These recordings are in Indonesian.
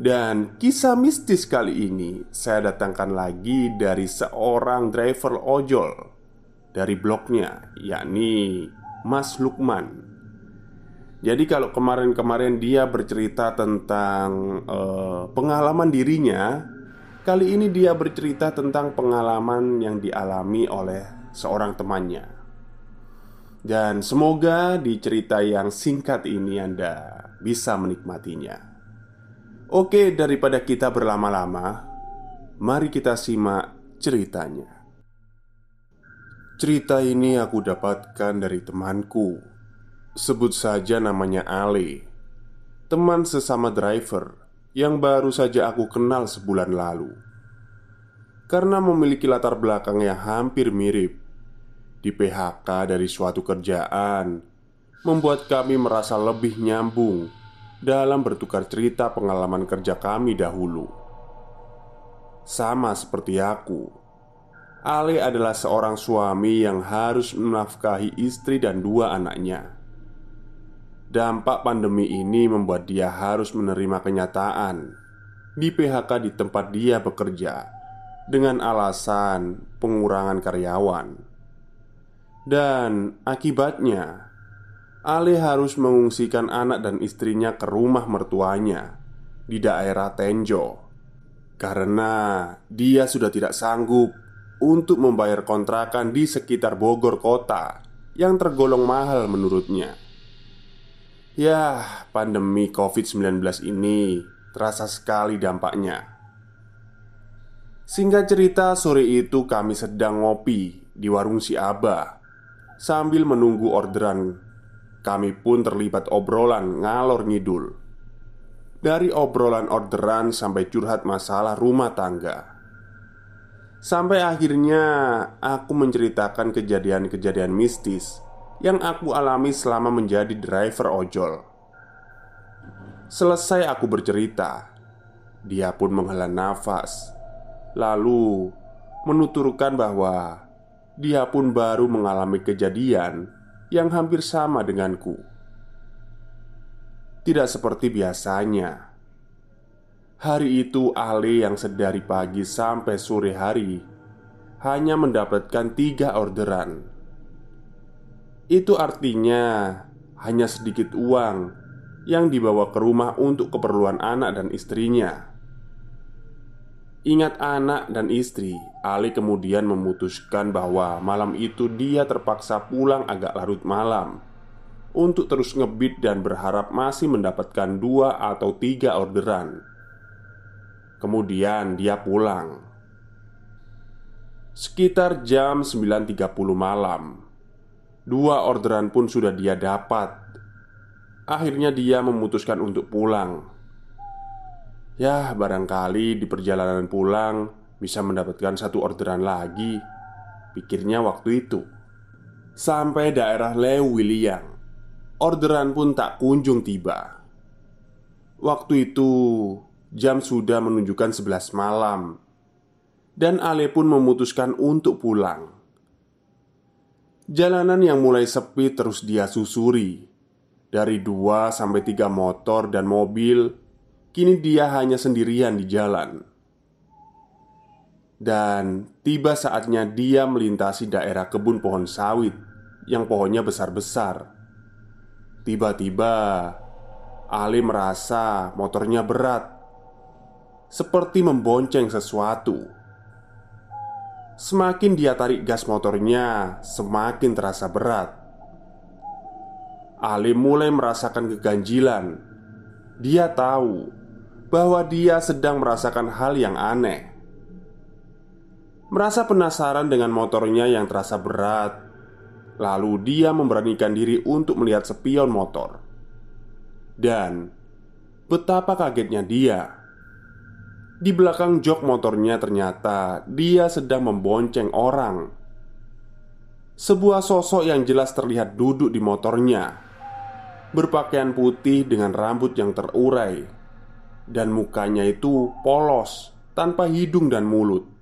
dan kisah mistis kali ini saya datangkan lagi dari seorang driver ojol dari blognya, yakni Mas Lukman. Jadi kalau kemarin-kemarin dia bercerita tentang uh, pengalaman dirinya, kali ini dia bercerita tentang pengalaman yang dialami oleh seorang temannya. Dan semoga di cerita yang singkat ini Anda bisa menikmatinya. Oke, daripada kita berlama-lama, mari kita simak ceritanya. Cerita ini aku dapatkan dari temanku. Sebut saja namanya Ale, teman sesama driver yang baru saja aku kenal sebulan lalu. Karena memiliki latar belakang yang hampir mirip, di PHK dari suatu kerjaan membuat kami merasa lebih nyambung dalam bertukar cerita pengalaman kerja kami dahulu. Sama seperti aku, Ale adalah seorang suami yang harus menafkahi istri dan dua anaknya. Dampak pandemi ini membuat dia harus menerima kenyataan di PHK di tempat dia bekerja dengan alasan pengurangan karyawan, dan akibatnya Ale harus mengungsikan anak dan istrinya ke rumah mertuanya di daerah Tenjo karena dia sudah tidak sanggup untuk membayar kontrakan di sekitar Bogor kota yang tergolong mahal menurutnya. Ya, pandemi COVID-19 ini terasa sekali dampaknya. Singkat cerita, sore itu kami sedang ngopi di warung si Abah sambil menunggu orderan kami pun terlibat obrolan ngalor ngidul. Dari obrolan orderan sampai curhat masalah rumah tangga. Sampai akhirnya aku menceritakan kejadian-kejadian mistis Yang aku alami selama menjadi driver ojol. Selesai aku bercerita Dia pun menghela nafas Lalu menuturkan bahwa Dia pun baru mengalami kejadian yang hampir sama denganku. Tidak seperti biasanya. Hari itu Ale yang sedari pagi sampai sore hari Hanya mendapatkan tiga orderan Itu artinya hanya sedikit uang Yang dibawa ke rumah untuk keperluan anak dan istrinya Ingat anak dan istri, Ali kemudian memutuskan bahwa malam itu dia terpaksa pulang agak larut malam. Untuk terus ngebit dan berharap masih mendapatkan dua atau tiga orderan. Kemudian dia pulang. Sekitar jam 9.30 malam Dua orderan pun sudah dia dapat. Akhirnya dia memutuskan untuk pulang Ya, barangkali di perjalanan pulang bisa mendapatkan satu orderan lagi. Pikirnya waktu itu. Sampai daerah Lewiliang Orderan pun tak kunjung tiba. Waktu itu jam sudah menunjukkan 11 malam. Dan Ale pun memutuskan untuk pulang. Jalanan yang mulai sepi terus dia susuri. Dari dua sampai tiga motor dan mobil Kini dia hanya sendirian di jalan dan tiba saatnya dia melintasi daerah kebun pohon sawit yang pohonnya besar-besar. Tiba-tiba, Ali merasa motornya berat, seperti membonceng sesuatu. Semakin dia tarik gas motornya, semakin terasa berat. Ali mulai merasakan keganjilan. Dia tahu bahwa dia sedang merasakan hal yang aneh. Merasa penasaran dengan motornya yang terasa berat. Lalu dia memberanikan diri untuk melihat spion motor. Dan Betapa kagetnya dia. Di belakang jok motornya ternyata Dia sedang membonceng orang. Sebuah sosok yang jelas terlihat duduk di motornya. Berpakaian putih dengan rambut yang terurai Dan mukanya itu polos Tanpa hidung dan mulut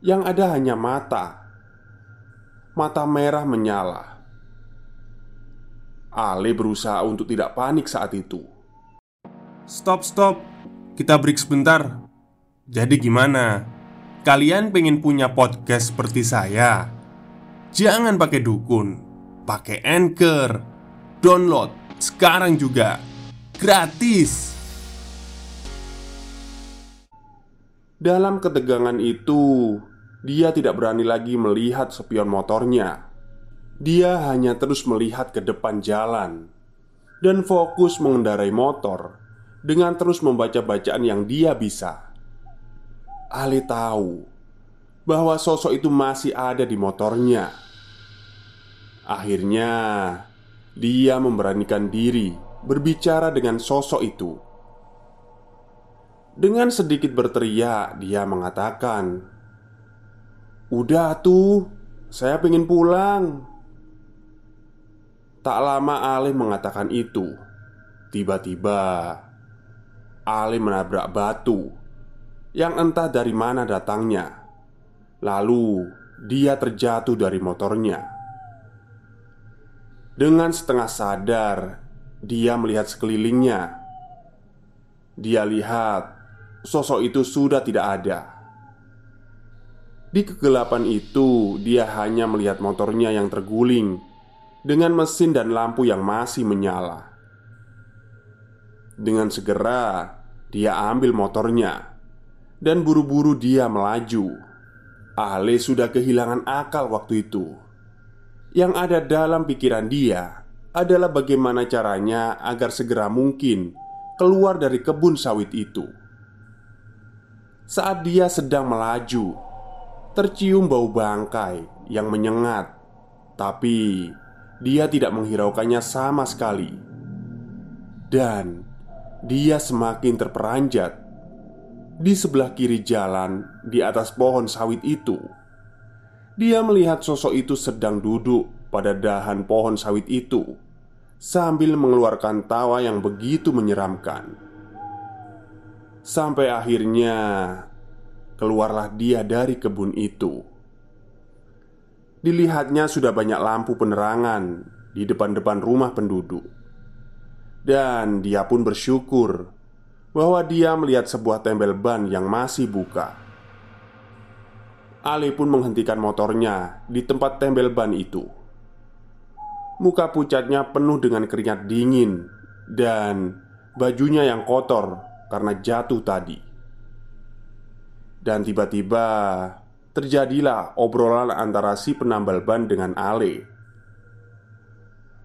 yang ada hanya mata. Mata merah menyala. Ale berusaha untuk tidak panik saat itu. Stop, stop. Kita break sebentar. Jadi gimana? Kalian pengen punya podcast seperti saya? Jangan pakai dukun, pakai Anchor. Download sekarang juga. Gratis. Dalam ketegangan itu, dia tidak berani lagi melihat spion motornya. Dia hanya terus melihat ke depan jalan dan fokus mengendarai motor dengan terus membaca bacaan yang dia bisa. Ali tahu bahwa sosok itu masih ada di motornya. Akhirnya, dia memberanikan diri berbicara dengan sosok itu. Dengan sedikit berteriak, dia mengatakan, Udah tuh, saya pengen pulang. Tak lama Ali mengatakan itu Tiba-tiba Ali menabrak batu Yang entah dari mana datangnya. Lalu dia terjatuh dari motornya. Dengan setengah sadar Dia melihat sekelilingnya. Dia lihat Sosok itu sudah tidak ada di kegelapan itu, dia hanya melihat motornya yang terguling dengan mesin dan lampu yang masih menyala. Dengan segera, dia ambil motornya dan buru-buru dia melaju. Ale sudah kehilangan akal waktu itu. Yang ada dalam pikiran dia adalah bagaimana caranya agar segera mungkin keluar dari kebun sawit itu. Saat dia sedang melaju, tercium bau bangkai yang menyengat, tapi dia tidak menghiraukannya sama sekali. Dan dia semakin terperanjat di sebelah kiri jalan di atas pohon sawit itu. Dia melihat sosok itu sedang duduk pada dahan pohon sawit itu sambil mengeluarkan tawa yang begitu menyeramkan. Sampai akhirnya keluarlah dia dari kebun itu. Dilihatnya sudah banyak lampu penerangan di depan-depan rumah penduduk, dan dia pun bersyukur bahwa dia melihat sebuah tembel ban yang masih buka. Ali pun menghentikan motornya di tempat tembel ban itu. Muka pucatnya penuh dengan keringat dingin dan bajunya yang kotor karena jatuh tadi. Dan tiba-tiba terjadilah obrolan antara si penambal ban dengan Ale.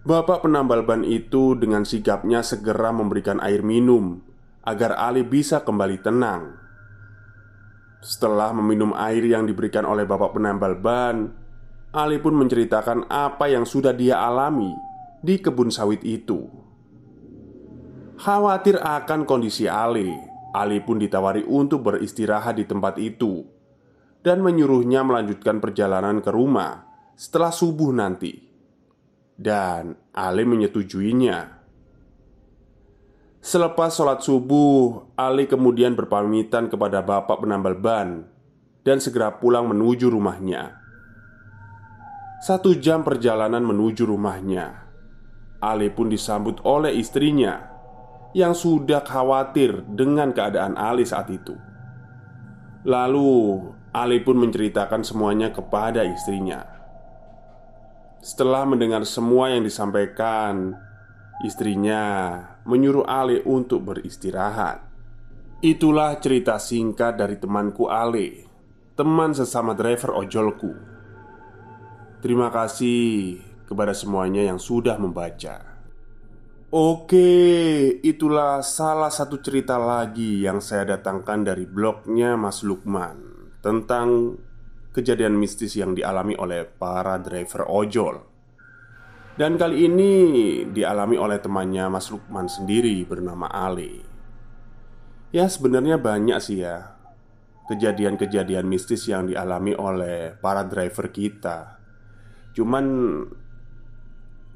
Bapak penambal ban itu dengan sigapnya segera memberikan air minum agar Ale bisa kembali tenang. Setelah meminum air yang diberikan oleh bapak penambal ban, Ali pun menceritakan apa yang sudah dia alami di kebun sawit itu. Khawatir akan kondisi Ali, Ali pun ditawari untuk beristirahat di tempat itu dan menyuruhnya melanjutkan perjalanan ke rumah setelah subuh nanti, dan Ali menyetujuinya. Selepas sholat subuh, Ali kemudian berpamitan kepada bapak penambal ban dan segera pulang menuju rumahnya. Satu jam perjalanan menuju rumahnya, Ali pun disambut oleh istrinya yang sudah khawatir dengan keadaan Ali saat itu. Lalu, Ali pun menceritakan semuanya kepada istrinya. Setelah mendengar semua yang disampaikan, Istrinya menyuruh Ale untuk beristirahat. Itulah cerita singkat dari temanku Ale, teman sesama driver ojolku. Terima kasih kepada semuanya yang sudah membaca. Oke, itulah salah satu cerita lagi yang saya datangkan dari blognya Mas Lukman tentang kejadian mistis yang dialami oleh para driver ojol. Dan kali ini dialami oleh temannya Mas Lukman sendiri bernama Ali Ya sebenarnya banyak sih ya Kejadian-kejadian mistis yang dialami oleh para driver kita Cuman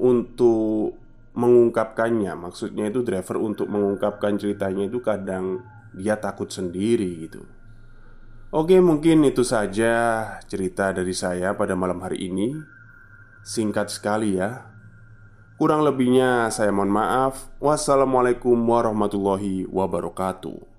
Untuk mengungkapkannya Maksudnya itu driver untuk mengungkapkan ceritanya itu kadang Dia takut sendiri gitu Oke mungkin itu saja cerita dari saya pada malam hari ini Singkat sekali ya Kurang lebihnya saya mohon maaf. Wassalamualaikum warahmatullahi wabarakatuh.